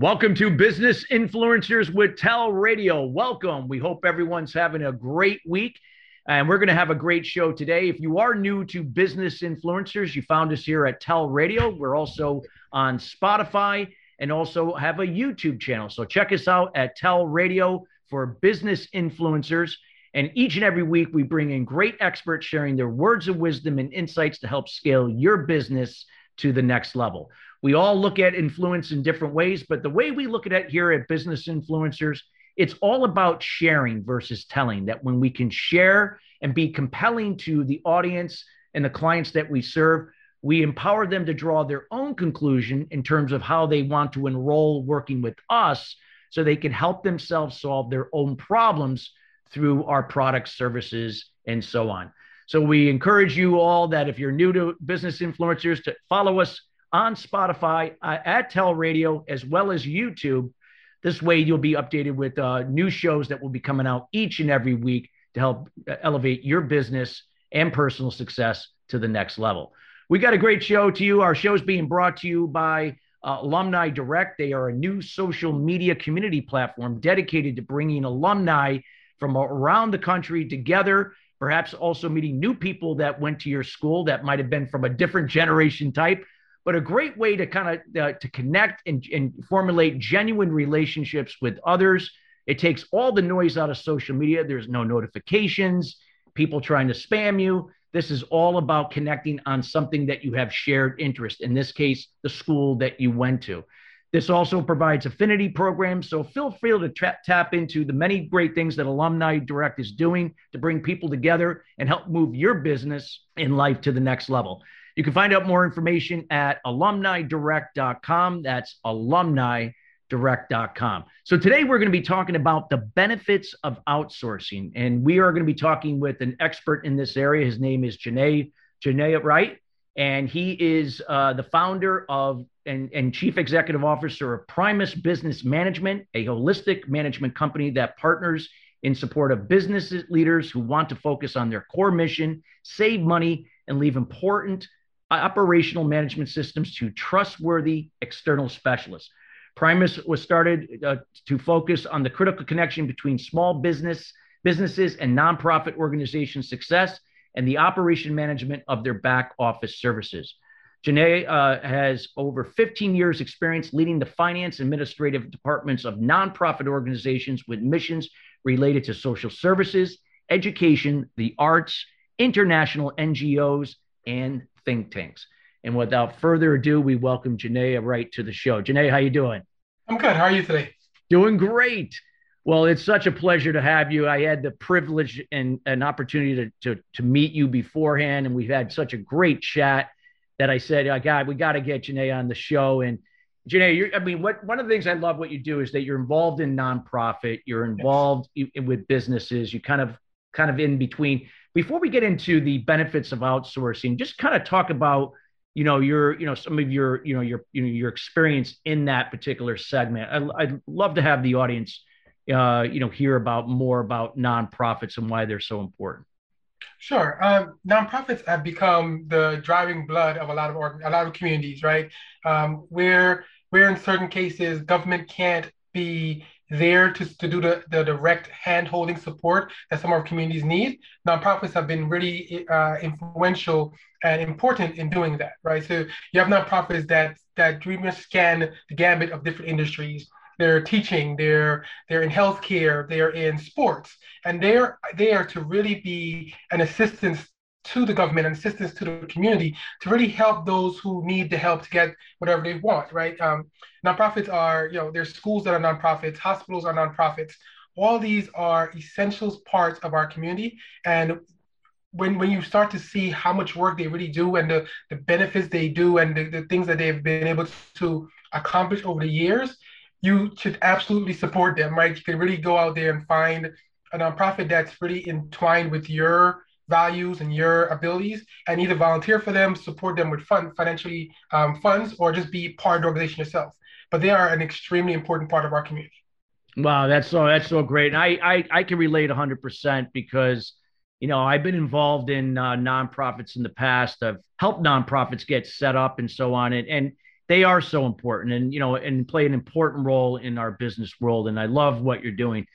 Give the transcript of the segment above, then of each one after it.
Welcome to Business Influencers with Tell Radio. Welcome. We hope everyone's having a great week. And we're going to have a great show today. If you are new to Business Influencers, you found us here at Tell Radio. We're also on Spotify and also have a YouTube channel. So check us out at Tell Radio for Business Influencers. And each and every week, we bring in great experts sharing their words of wisdom and insights to help scale your business to the next level. We all look at influence in different ways, but the way we look at it here at Business Influencers, it's all about sharing versus telling. That when we can share and be compelling to the audience and the clients that we serve, we empower them to draw their own conclusion in terms of how they want to enroll working with us so they can help themselves solve their own problems through our products, services, and so on. So we encourage you all that if you're new to business influencers to follow us on Spotify, uh, at Tell Radio, as well as YouTube. This way, you'll be updated with uh, new shows that will be coming out each and every week to help uh, elevate your business and personal success to the next level. We got a great show to you. Our show is being brought to you by uh, Alumni Direct. They are a new social media community platform dedicated to bringing alumni from around the country together, perhaps also meeting new people that went to your school that might have been from a different generation type but a great way to kind of uh, to connect and, and formulate genuine relationships with others. It takes all the noise out of social media. There's no notifications, people trying to spam you. This is all about connecting on something that you have shared interest. In this case, the school that you went to. This also provides affinity programs. So feel free to tra- tap into the many great things that Alumni Direct is doing to bring people together and help move your business in life to the next level. You can find out more information at alumnidirect.com. That's alumnidirect.com. So today we're going to be talking about the benefits of outsourcing. And we are going to be talking with an expert in this area. His name is Janae, Janae Wright. And he is uh, the founder of and, and chief executive officer of Primus Business Management, a holistic management company that partners in support of business leaders who want to focus on their core mission, save money, and leave important operational management systems to trustworthy external specialists. Primus was started uh, to focus on the critical connection between small business businesses and nonprofit organization success and the operation management of their back office services. Janae uh, has over 15 years experience leading the finance administrative departments of nonprofit organizations with missions related to social services, education, the arts, international NGOs, and think tanks. And without further ado, we welcome Janae Wright to the show. Janae, how you doing? I'm good. How are you today? Doing great. Well, it's such a pleasure to have you. I had the privilege and an opportunity to, to, to meet you beforehand, and we've had such a great chat that I said, oh, God, we got to get Janae on the show. And Janae, I mean, what one of the things I love what you do is that you're involved in nonprofit, you're involved yes. with businesses, you kind of kind of in between. Before we get into the benefits of outsourcing, just kind of talk about you know your you know some of your you know your you know your experience in that particular segment. I, I'd love to have the audience uh, you know hear about more about nonprofits and why they're so important. Sure. Um, nonprofits have become the driving blood of a lot of org- a lot of communities, right? Um, where where in certain cases government can't be there to, to do the, the direct hand holding support that some of our communities need. Nonprofits have been really uh, influential and important in doing that, right? So you have nonprofits that that dream scan the gambit of different industries. They're teaching, they're they're in healthcare, they're in sports, and they're there to really be an assistance to the government and assistance to the community to really help those who need the help to get whatever they want, right? Um, nonprofits are, you know, there's schools that are nonprofits, hospitals are nonprofits. All these are essentials parts of our community. And when, when you start to see how much work they really do and the, the benefits they do and the, the things that they've been able to accomplish over the years, you should absolutely support them, right? You can really go out there and find a nonprofit that's really entwined with your values and your abilities and either volunteer for them, support them with fund, financially um, funds, or just be part of the organization yourself. But they are an extremely important part of our community. Wow, that's so that's so great. And I I, I can relate 100% because you know I've been involved in uh, nonprofits in the past. I've helped nonprofits get set up and so on. And and They are so important and, you know, and play an important role in our business world. And I love what you're doing.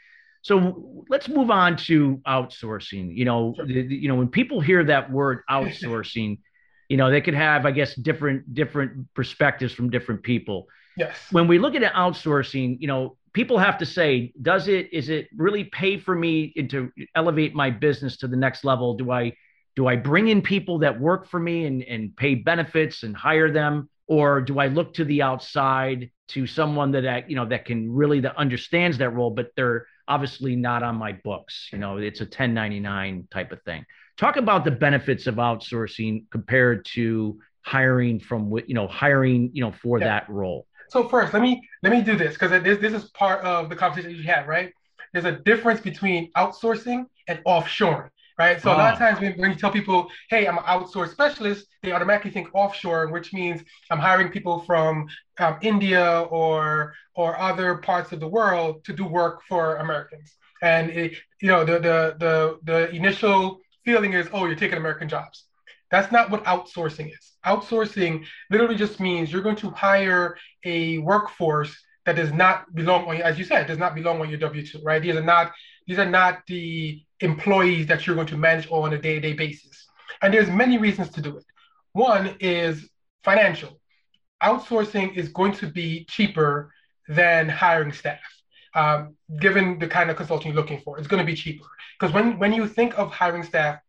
So let's move on to outsourcing. You know, sure. the, the, you know, when people hear that word outsourcing, you know, they could have, I guess, different different perspectives from different people. Yes. When we look at outsourcing, you know, people have to say, does it is it really pay for me to elevate my business to the next level? Do I do I bring in people that work for me and, and pay benefits and hire them? Or do I look to the outside to someone that, you know, that can really that understands that role, but they're obviously not on my books. You know, it's a 1099 type of thing. Talk about the benefits of outsourcing compared to hiring from you know hiring you know for yeah. that role. So first, let me let me do this because this this is part of the conversation you had, right? There's a difference between outsourcing and offshoring right? So oh. a lot of times when, when you tell people, hey, I'm an outsourced specialist, they automatically think offshore, which means I'm hiring people from um, India or or other parts of the world to do work for Americans. And it, you know, the the the the initial feeling is, oh, you're taking American jobs. That's not what outsourcing is. Outsourcing literally just means you're going to hire a workforce that does not belong on, as you said, does not belong on your W two, right? These are not these are not the employees that you're going to manage on a day-to-day basis. And there's many reasons to do it. One is financial. Outsourcing is going to be cheaper than hiring staff. Um, given the kind of consulting you're looking for, it's going to be cheaper. Because when, when you think of hiring staff,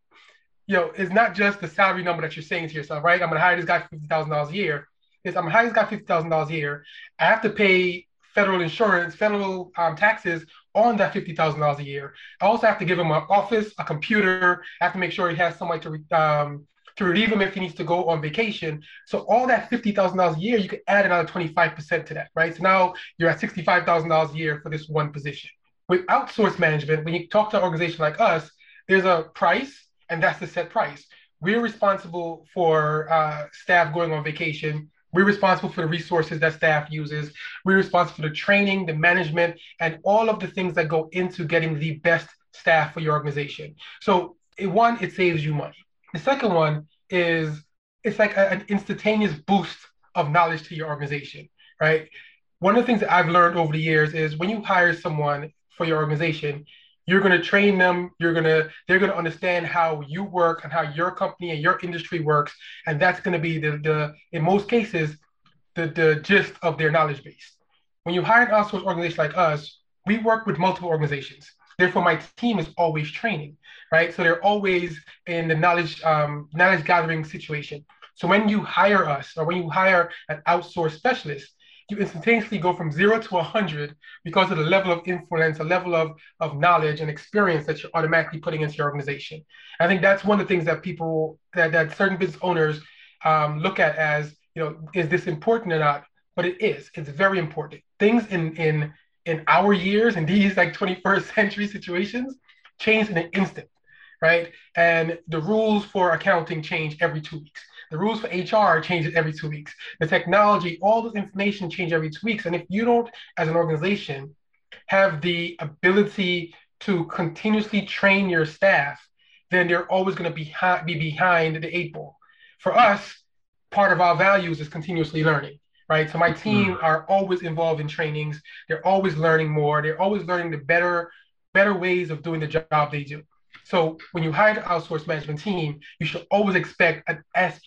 you know, it's not just the salary number that you're saying to yourself, right? I'm going to hire this guy for $50,000 a year. It's I'm going to hire this guy $50,000 a year. I have to pay federal insurance, federal um, taxes on that $50,000 a year. I also have to give him an office, a computer. I have to make sure he has somebody to, um, to relieve him if he needs to go on vacation. So all that $50,000 a year, you could add another 25% to that, right? So now you're at $65,000 a year for this one position. With outsource management, when you talk to an organization like us, there's a price and that's the set price. We're responsible for uh, staff going on vacation. We're responsible for the resources that staff uses. We're responsible for the training, the management, and all of the things that go into getting the best staff for your organization. So, one, it saves you money. The second one is it's like a, an instantaneous boost of knowledge to your organization, right? One of the things that I've learned over the years is when you hire someone for your organization, you're going to train them you're going to they're going to understand how you work and how your company and your industry works and that's going to be the the in most cases the the gist of their knowledge base. When you hire an outsourced organization like us we work with multiple organizations. Therefore my team is always training right? So they're always in the knowledge um, knowledge gathering situation. So when you hire us or when you hire an outsourced specialist you instantaneously go from zero to 100 because of the level of influence, a level of, of knowledge and experience that you're automatically putting into your organization. I think that's one of the things that people, that, that certain business owners um, look at as, you know, is this important or not? But it is, it's very important. Things in, in, in our years, in these like 21st century situations, change in an instant, right? And the rules for accounting change every two weeks. The rules for HR changes every two weeks. The technology, all the information change every two weeks. And if you don't, as an organization, have the ability to continuously train your staff, then they're always going to be, be behind the eight ball. For us, part of our values is continuously learning, right? So my team mm. are always involved in trainings. They're always learning more. They're always learning the better, better ways of doing the job they do. So when you hire an outsourced management team, you should always expect an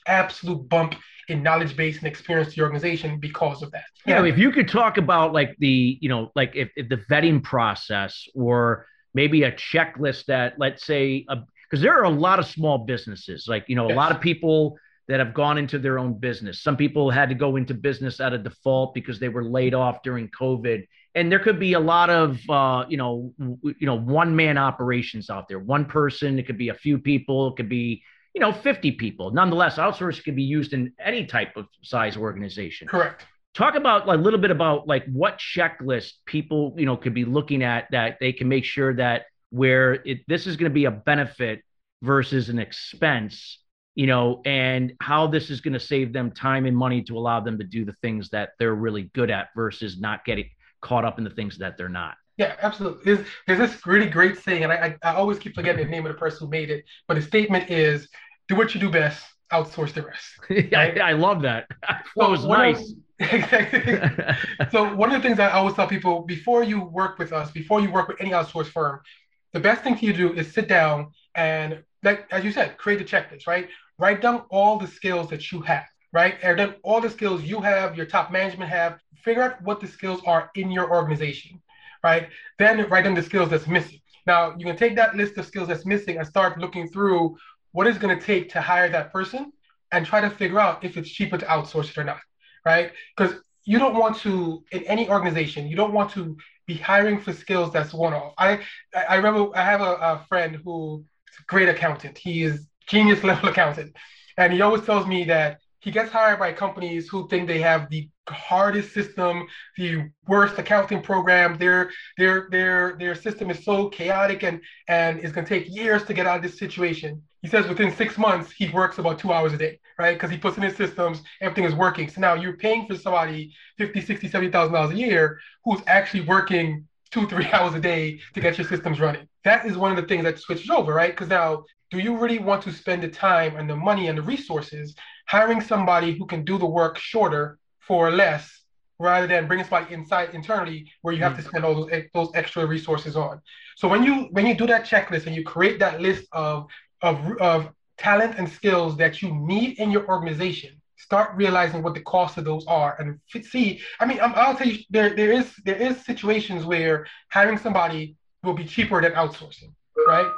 absolute bump in knowledge base and experience to your organization because of that. Yeah, you know, if you could talk about like the, you know, like if, if the vetting process or maybe a checklist that let's say because there are a lot of small businesses, like you know, yes. a lot of people that have gone into their own business. Some people had to go into business out of default because they were laid off during COVID and there could be a lot of uh, you know you know one man operations out there. One person it could be a few people it could be you know 50 people. Nonetheless outsourcing can be used in any type of size organization. Correct. Talk about like, a little bit about like what checklist people you know could be looking at that they can make sure that where it, this is going to be a benefit versus an expense you know and how this is going to save them time and money to allow them to do the things that they're really good at versus not getting caught up in the things that they're not. Yeah, absolutely. There's, there's this really great saying, and I, I, I always keep forgetting the name of the person who made it, but the statement is do what you do best, outsource the rest. Right? I, I love that. That was nice. Exactly. So one of the things I always tell people before you work with us, before you work with any outsourced firm, the best thing for you to do is sit down and like as you said, create a checklist, right? Write down all the skills that you have, right? And then all the skills you have, your top management have, figure out what the skills are in your organization, right? Then write down the skills that's missing. Now you can take that list of skills that's missing and start looking through what it's going to take to hire that person and try to figure out if it's cheaper to outsource it or not, right? Because you don't want to in any organization, you don't want to be hiring for skills that's one off. I I remember I have a, a friend who is a great accountant. He is genius level accountant, and he always tells me that he gets hired by companies who think they have the hardest system, the worst accounting program. Their their their their system is so chaotic and and it's gonna take years to get out of this situation. He says within six months he works about two hours a day, right? Because he puts in his systems, everything is working. So now you're paying for somebody 50, 60, 70,000 dollars a year who's actually working two, three hours a day to get your systems running. That is one of the things that switches over, right? Because now do you really want to spend the time and the money and the resources hiring somebody who can do the work shorter for less rather than bringing somebody inside internally where you have to mm. spend all those those extra resources on. So when you when you do that checklist and you create that list of of of talent and skills that you need in your organization, start realizing what the cost of those are and see. I mean, i will tell you there there is there is situations where hiring somebody will be cheaper than outsourcing, right?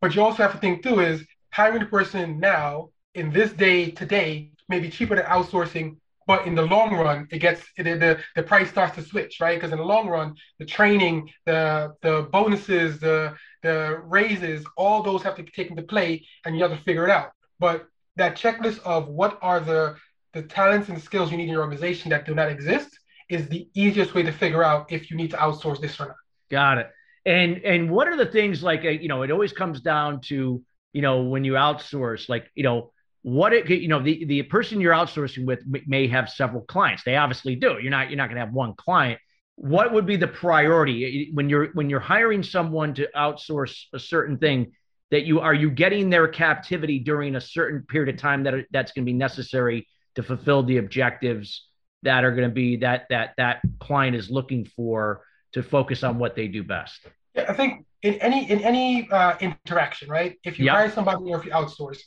But you also have to think too is hiring the person now in this day today may be cheaper than outsourcing but in the long run, it gets it, the the price starts to switch, right? Because in the long run, the training, the the bonuses, the the raises, all those have to be taken to play, and you have to figure it out. But that checklist of what are the the talents and skills you need in your organization that do not exist is the easiest way to figure out if you need to outsource this or not. Got it. And and what are the things like uh, you know it always comes down to you know when you outsource like you know what it you know the the person you're outsourcing with may have several clients. They obviously do. You're not you're not going to have one client. What would be the priority when you're when you're hiring someone to outsource a certain thing that you are you getting their captivity during a certain period of time that that's going to be necessary to fulfill the objectives that are going to be that that that client is looking for to focus on what they do best yeah i think in any in any uh, interaction right if you yep. hire somebody or if you outsource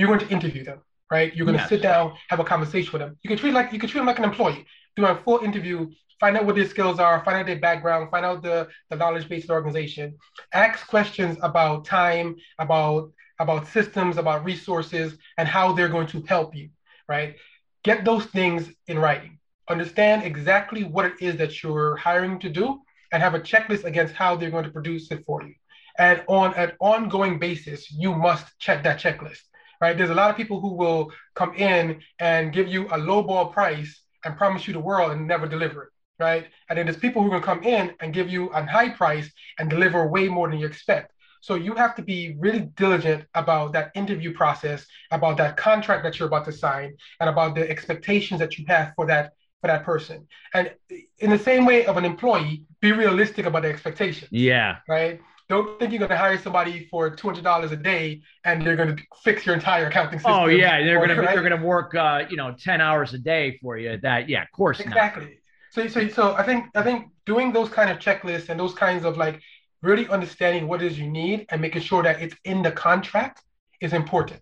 you're going to interview them, right? You're going yes. to sit down, have a conversation with them. You can treat like you can treat them like an employee. Do a full interview, find out what their skills are, find out their background, find out the, the knowledge base of the organization. Ask questions about time, about about systems, about resources, and how they're going to help you, right? Get those things in writing. Understand exactly what it is that you're hiring to do and have a checklist against how they're going to produce it for you. And on an ongoing basis, you must check that checklist right? There's a lot of people who will come in and give you a low ball price and promise you the world and never deliver it, right? And then there's people who to come in and give you a high price and deliver way more than you expect. So you have to be really diligent about that interview process, about that contract that you're about to sign, and about the expectations that you have for that for that person. And in the same way of an employee, be realistic about the expectations. Yeah. Right. Don't think you're going to hire somebody for two hundred dollars a day and they're going to fix your entire accounting system. Oh yeah, they're going to right? they're going to work uh, you know ten hours a day for you. That yeah, of course. Exactly. Not. So so so I think I think doing those kind of checklists and those kinds of like really understanding what it is you need and making sure that it's in the contract is important,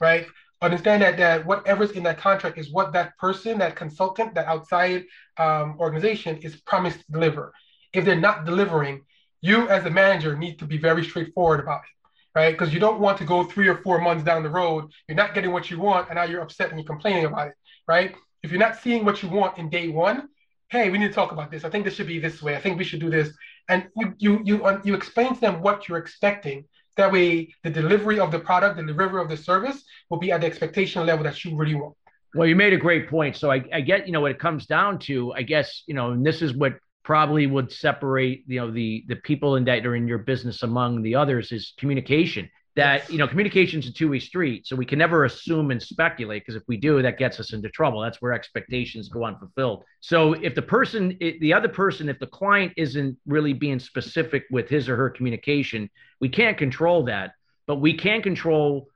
right? Understand that that whatever's in that contract is what that person, that consultant, that outside um, organization is promised to deliver. If they're not delivering, you as a manager need to be very straightforward about it, right? Because you don't want to go three or four months down the road, you're not getting what you want, and now you're upset and you're complaining about it, right? If you're not seeing what you want in day one, hey, we need to talk about this. I think this should be this way. I think we should do this, and you you you you explain to them what you're expecting. That way, the delivery of the product, and the delivery of the service, will be at the expectation level that you really want. Well, you made a great point. So I, I get, you know, what it comes down to, I guess, you know, and this is what probably would separate you know the the people in that are in your business among the others is communication that you know communication is a two-way street so we can never assume and speculate because if we do that gets us into trouble. That's where expectations go unfulfilled. So if the person the other person if the client isn't really being specific with his or her communication we can't control that but we can control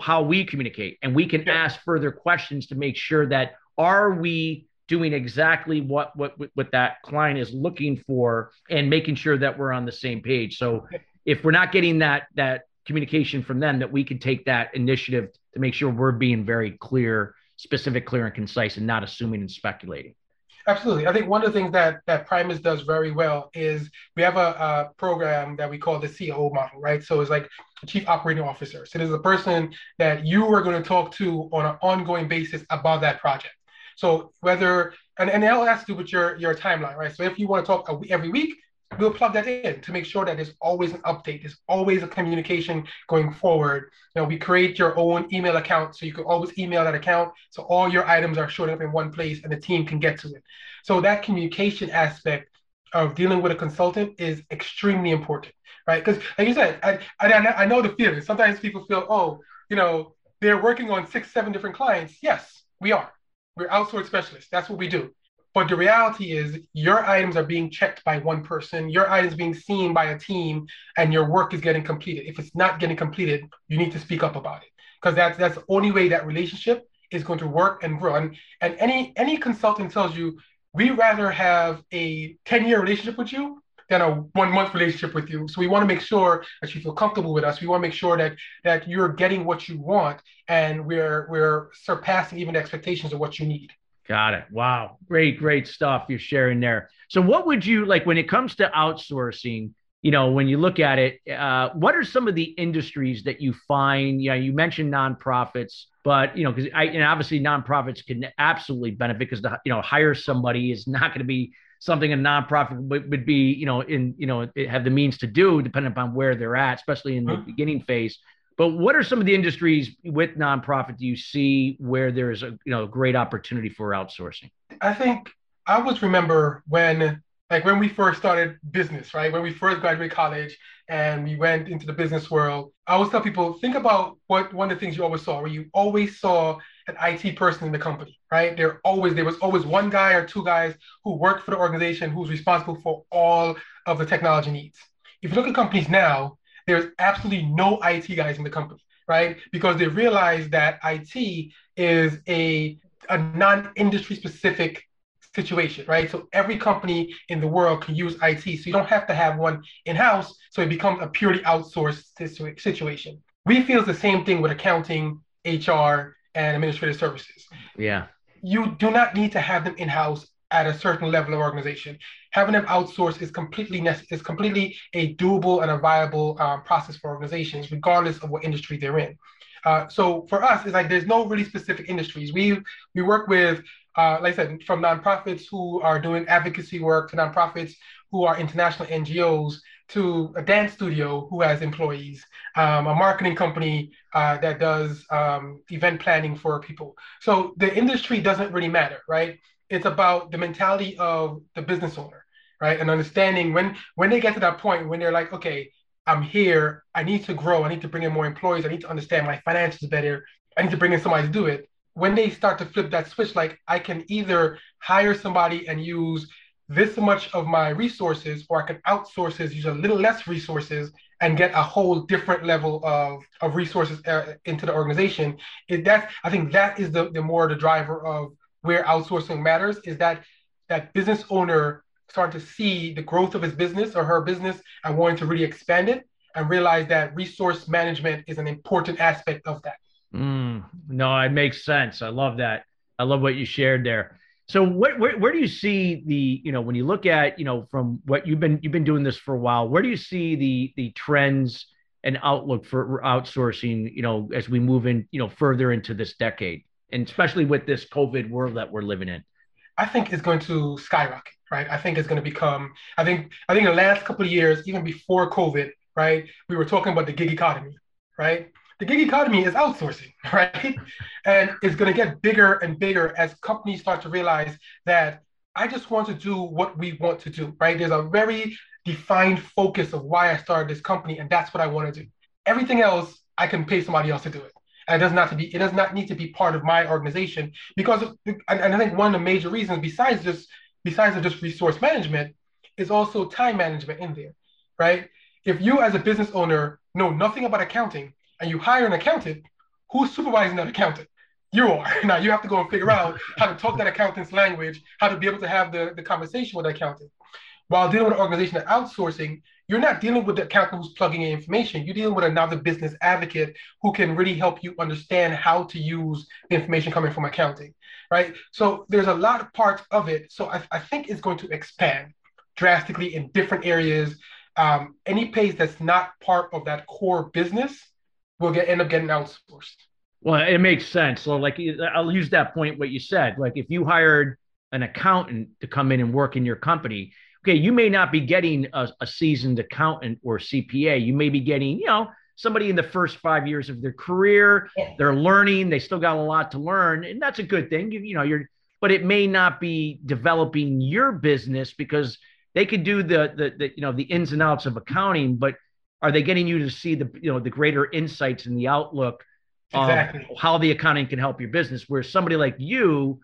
how we communicate and we can ask further questions to make sure that are we doing exactly what what what that client is looking for and making sure that we're on the same page. So if we're not getting that that communication from them that we can take that initiative to make sure we're being very clear, specific, clear and concise and not assuming and speculating. Absolutely. I think one of the things that that Primus does very well is we have a, a, program that we call the COO model, right? So it's like chief operating officer. So there's a person that you are going to talk to on an ongoing basis about that project. So whether and, and it all has to do with your your timeline, right? So if you want to talk every week, we'll plug that in to make sure that there's always an update, there's always a communication going forward. You know, we create your own email account so you can always email that account. So all your items are showing up in one place and the team can get to it. So that communication aspect of dealing with a consultant is extremely important, right? Because like you said, I, I, I know the feeling. Sometimes people feel, oh, you know, they're working on six, seven different clients. Yes, we are. We're outsourced specialists. That's what we do. But the reality is, your items are being checked by one person, your items being seen by a team, and your work is getting completed. If it's not getting completed, you need to speak up about it because that's that's the only way that relationship is going to work and grow. And and any any consultant tells you, we rather have a 10 year relationship with you than a one month relationship with you. So we want to make sure that you feel comfortable with us. We want to make sure that that you're getting what you want and we're we're surpassing even the expectations of what you need. Got it. Wow. Great, great stuff you're sharing there. So, what would you like when it comes to outsourcing? You know, when you look at it, uh, what are some of the industries that you find? You know, you mentioned nonprofits, but you know, because I and obviously nonprofits can absolutely benefit because the you know hire somebody is not going to be something a nonprofit would, would be you know in you know have the means to do depending upon where they're at, especially in the beginning phase. But what are some of the industries with nonprofit do you see where there's a you know great opportunity for outsourcing? I think I always remember when like when we first started business, right? When we first graduated college and we went into the business world, I always tell people think about what one of the things you always saw, where you always saw an IT person in the company, right? There always there was always one guy or two guys who worked for the organization who's responsible for all of the technology needs. If you look at companies now, there's absolutely no IT guys in the company, right? Because they realize that IT is a, a non industry specific situation, right? So every company in the world can use IT. So you don't have to have one in house. So it becomes a purely outsourced situation. We feel the same thing with accounting, HR, and administrative services. Yeah. You do not need to have them in house at a certain level of organization. Having them outsourced is completely is completely a doable and a viable um, process for organizations, regardless of what industry they're in. Uh, so for us, it's like there's no really specific industries. We we work with, uh, like I said, from nonprofits who are doing advocacy work to nonprofits who are international NGOs to a dance studio who has employees, um, a marketing company uh, that does um, event planning for people. So the industry doesn't really matter, right? It's about the mentality of the business owner, right? And understanding when when they get to that point when they're like, okay, I'm here, I need to grow, I need to bring in more employees, I need to understand my finances better, I need to bring in somebody to do it. When they start to flip that switch, like I can either hire somebody and use this much of my resources, or I can outsource this, use a little less resources, and get a whole different level of, of resources uh, into the organization. It, that's I think that is the, the more the driver of where outsourcing matters is that that business owner starting to see the growth of his business or her business and wanting to really expand it and realize that resource management is an important aspect of that. Mm, no, it makes sense. I love that. I love what you shared there. So where, where, where do you see the, you know, when you look at, you know, from what you've been, you've been doing this for a while, where do you see the, the trends and outlook for outsourcing, you know, as we move in, you know, further into this decade? And especially with this COVID world that we're living in? I think it's going to skyrocket, right? I think it's going to become. I think I think the last couple of years, even before COVID, right, we were talking about the gig economy, right? The gig economy is outsourcing, right? and it's going to get bigger and bigger as companies start to realize that I just want to do what we want to do, right? There's a very defined focus of why I started this company, and that's what I want to do. Everything else, I can pay somebody else to do it and it does not to be it does not need to be part of my organization because and, I think one of the major reasons besides just besides just resource management is also time management in there, right? If you as a business owner know nothing about accounting and you hire an accountant, who's supervising that accountant? You are. Now you have to go and figure out how to talk that accountant's language, how to be able to have the, the conversation with the accountant. While dealing with an organization that outsourcing, you're not dealing with the accountant who's plugging in information. You're dealing with another business advocate who can really help you understand how to use the information coming from accounting, right? So there's a lot of parts of it. So I, I think it's going to expand drastically in different areas. Um, any place that's not part of that core business will get end up getting outsourced. Well, it makes sense. So, like, I'll use that point what you said. Like, if you hired an accountant to come in and work in your company, okay, you may not be getting a, a, seasoned accountant or CPA. You may be getting, you know, somebody in the first five years of their career. Yeah. They're learning. They still got a lot to learn, and that's a good thing. You, you know, you're, but it may not be developing your business because they could do the, the the you know the ins and outs of accounting, but are they getting you to see the you know the greater insights and the outlook exactly. how the accounting can help your business? Where somebody like you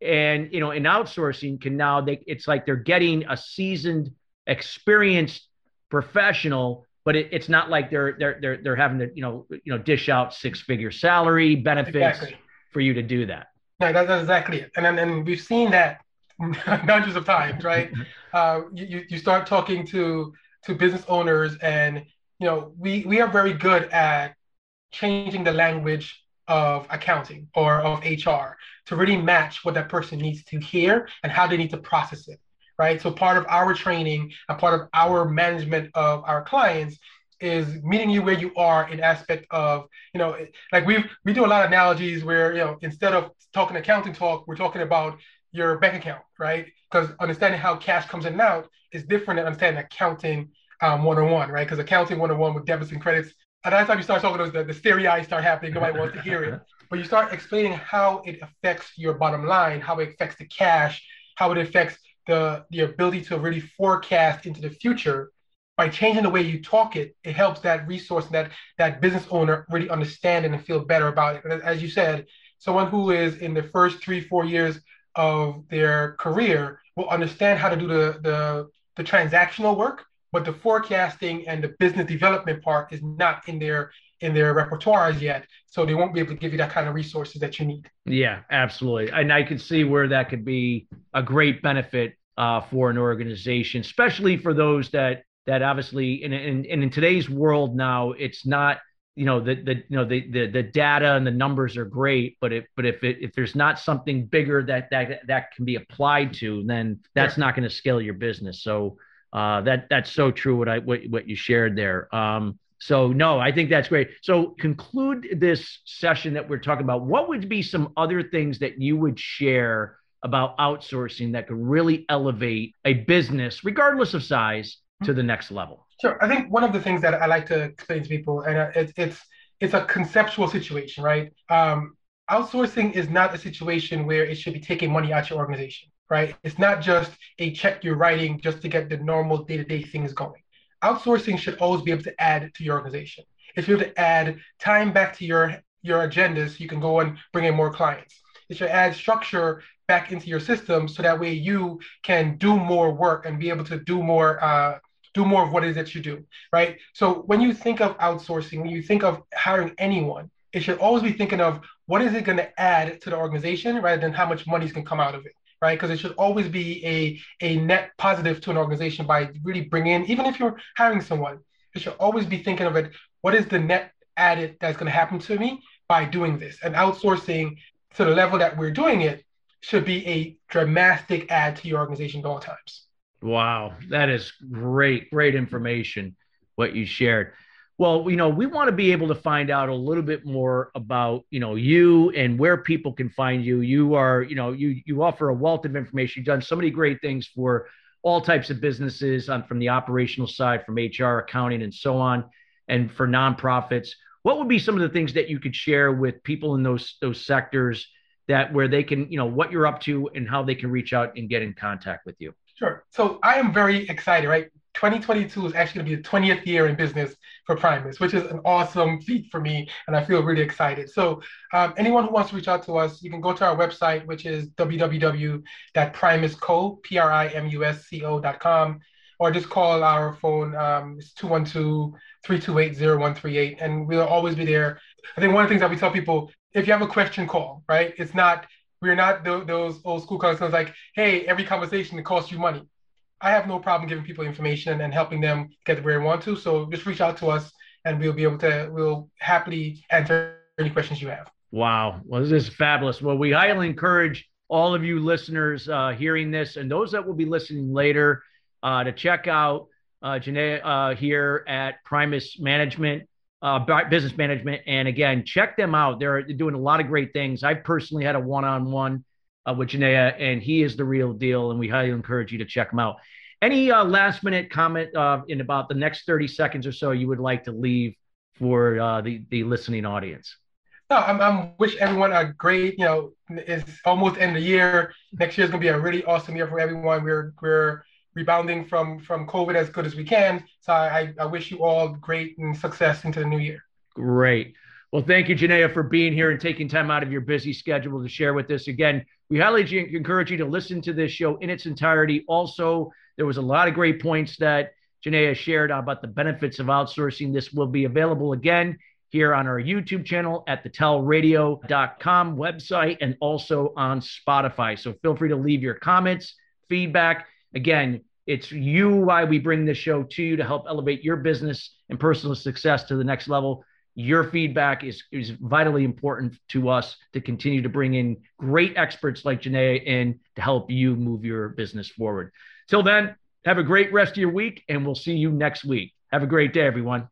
and you know in outsourcing can now they it's like they're getting a seasoned experienced professional but it, it's not like they're they're they're they're having to you know you know dish out six figure salary benefits exactly. for you to do that. No that's, that's exactly it. And then and we've seen that hundreds of times right? Uh, you, you start talking to to business owners and you know we we are very good at changing the language of accounting or of HR to really match what that person needs to hear and how they need to process it, right? So part of our training and part of our management of our clients is meeting you where you are in aspect of, you know, like we we do a lot of analogies where, you know, instead of talking accounting talk, we're talking about your bank account, right? Because understanding how cash comes in and out is different than understanding accounting um, 101, right? Because accounting 101 with debits and credits at that time you start talking those the, the stereo eyes start happening. Nobody wants to hear it. But you start explaining how it affects your bottom line how it affects the cash how it affects the the ability to really forecast into the future. By changing the way you talk it it helps that resource that that business owner really understand and feel better about it. And as you said someone who is in the first three four years of their career will understand how to do the the, the transactional work but the forecasting and the business development part is not in their in their repertoires yet. So they won't be able to give you that kind of resources that you need. Yeah absolutely. And i can see where that could be a great benefit uh, for an organization especially for those that that obviously in, in, in today's world now it's not you know the the you know the, the the data and the numbers are great but if but if it, if there's not something bigger that that that can be applied to then that's yeah. not going to scale your business. So uh, that that's so true. What I what what you shared there. Um, so no, I think that's great. So conclude this session that we're talking about. What would be some other things that you would share about outsourcing that could really elevate a business, regardless of size, to the next level? Sure. I think one of the things that I like to explain to people, and uh, it's it's it's a conceptual situation, right? Um, outsourcing is not a situation where it should be taking money out your organization right? It's not just a check you're writing just to get the normal day to day things going. Outsourcing should always be able to add to your organization. It should be able to add time back to your, your agendas so you can go and bring in more clients. It should add structure back into your system so that way you can do more work and be able to do more uh, do more of what it is that you do, right? So when you think of outsourcing, when you think of hiring anyone, it should always be thinking of what is it going to add to the organization rather than how much money is going to come out of it right? Because it should always be a, a net positive to an organization by really bringing in, even if you're hiring someone, it should always be thinking of it, what is the net added that's going to happen to me by doing this? And outsourcing to the level that we're doing it should be a dramatic add to your organization at all times. Wow, that is great, great information what you shared. Well, you know, we want to be able to find out a little bit more about, you know, you and where people can find you. You are, you know, you you offer a wealth of information. You've done so many great things for all types of businesses on from the operational side, from HR, accounting, and so on, and for nonprofits. What would be some of the things that you could share with people in those those sectors that where they can, you know, what you're up to and how they can reach out and get in contact with you? Sure. So I am very excited, right? 2022 is actually going to be the 20th year in business for Primus, which is an awesome feat for me, and I feel really excited. So, um, anyone who wants to reach out to us, you can go to our website, which is www.primusco, P-R-I-M-U-S-C-O.com, or just call our phone. Um, it's 212-328-0138, and we'll always be there. I think one of the things that we tell people, if you have a question, call, right? It's not, we're not th- those old school customers like, hey, every conversation costs you money. I have no problem giving people information and helping them get where they want to. So just reach out to us and we'll be able to, we'll happily answer any questions you have. Wow. Well, this is fabulous. Well, we highly encourage all of you listeners uh, hearing this and those that will be listening later uh, to check out uh, Janae uh, here at Primus Management, uh, Business Management. And again, check them out. They're doing a lot of great things. I've personally had a one on one with Janae, and he is the real deal. And we highly encourage you to check him out. Any uh, last minute comment uh, in about the next 30 seconds or so you would like to leave for uh, the, the listening audience? No, I'm, I'm wish everyone a great, you know, it's almost end of the year. Next year is going to be a really awesome year for everyone. We're, we're rebounding from, from COVID as good as we can. So I, I wish you all great and success into the new year. Great. Well, thank you, Janae, for being here and taking time out of your busy schedule to share with us. Again, we highly encourage you to listen to this show in its entirety. Also, there was a lot of great points that Janae shared about the benefits of outsourcing. This will be available again here on our YouTube channel at the tellradio.com website and also on Spotify. So feel free to leave your comments, feedback. Again, it's you why we bring this show to you to help elevate your business and personal success to the next level. Your feedback is, is vitally important to us to continue to bring in great experts like Janae in to help you move your business forward. Till then, have a great rest of your week, and we'll see you next week. Have a great day, everyone.